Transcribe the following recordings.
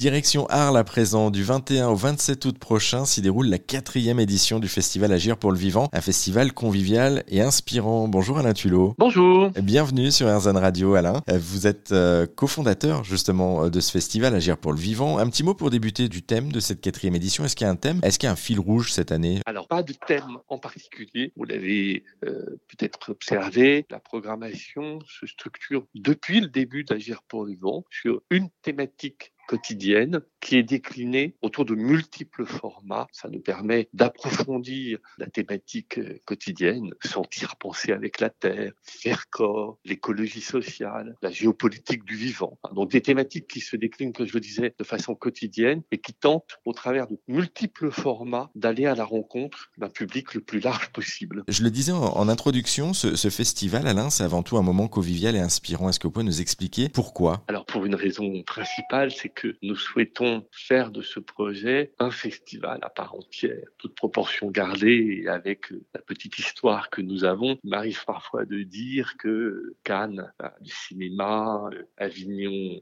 Direction Arles à présent, du 21 au 27 août prochain s'y déroule la quatrième édition du festival Agir pour le Vivant, un festival convivial et inspirant. Bonjour Alain Tulot. Bonjour. Bienvenue sur Erzan Radio Alain. Vous êtes euh, cofondateur justement de ce festival Agir pour le Vivant. Un petit mot pour débuter du thème de cette quatrième édition. Est-ce qu'il y a un thème? Est-ce qu'il y a un fil rouge cette année? Alors pas de thème en particulier. Vous l'avez euh, peut-être observé, la programmation se structure depuis le début d'Agir pour le Vivant sur une thématique quotidienne qui est déclinée autour de multiples formats. Ça nous permet d'approfondir la thématique euh, quotidienne, sentir penser avec la terre, faire corps, l'écologie sociale, la géopolitique du vivant. Donc des thématiques qui se déclinent, comme je le disais, de façon quotidienne et qui tentent, au travers de multiples formats, d'aller à la rencontre d'un public le plus large possible. Je le disais en, introduction, ce, ce, festival, Alain, c'est avant tout un moment convivial et inspirant. Est-ce que vous pouvez nous expliquer pourquoi? Alors pour une raison principale, c'est que nous souhaitons faire de ce projet un festival à part entière, toute proportion gardée et avec la petite histoire que nous avons. Il m'arrive parfois de dire que Cannes a du cinéma, Avignon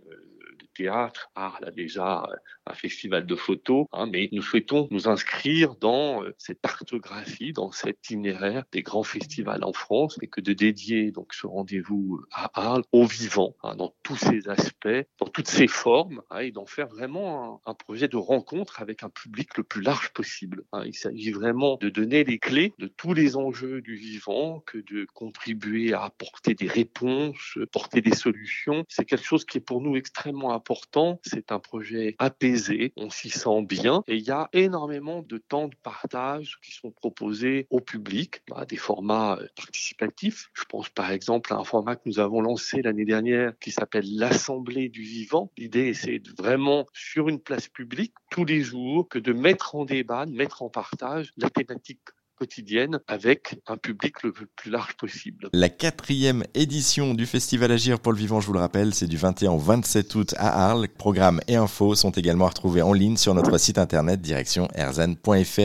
théâtre. Arles a déjà un festival de photos, hein, mais nous souhaitons nous inscrire dans euh, cette cartographie, dans cet itinéraire des grands festivals en France, et que de dédier donc ce rendez-vous à Arles au vivant, hein, dans tous ses aspects, dans toutes ses formes, hein, et d'en faire vraiment un, projet de rencontre avec un public le plus large possible. Il s'agit vraiment de donner les clés de tous les enjeux du vivant, que de contribuer à apporter des réponses, porter des solutions. C'est quelque chose qui est pour nous extrêmement important c'est un projet apaisé, on s'y sent bien et il y a énormément de temps de partage qui sont proposés au public, bah, des formats euh, participatifs. Je pense par exemple à un format que nous avons lancé l'année dernière qui s'appelle l'Assemblée du vivant. L'idée, c'est vraiment sur une place publique tous les jours que de mettre en débat, de mettre en partage la thématique quotidienne avec un public le plus large possible. La quatrième édition du Festival Agir pour le Vivant, je vous le rappelle, c'est du 21 au 27 août à Arles. Programmes et infos sont également retrouvés en ligne sur notre site internet direction erzan.fr.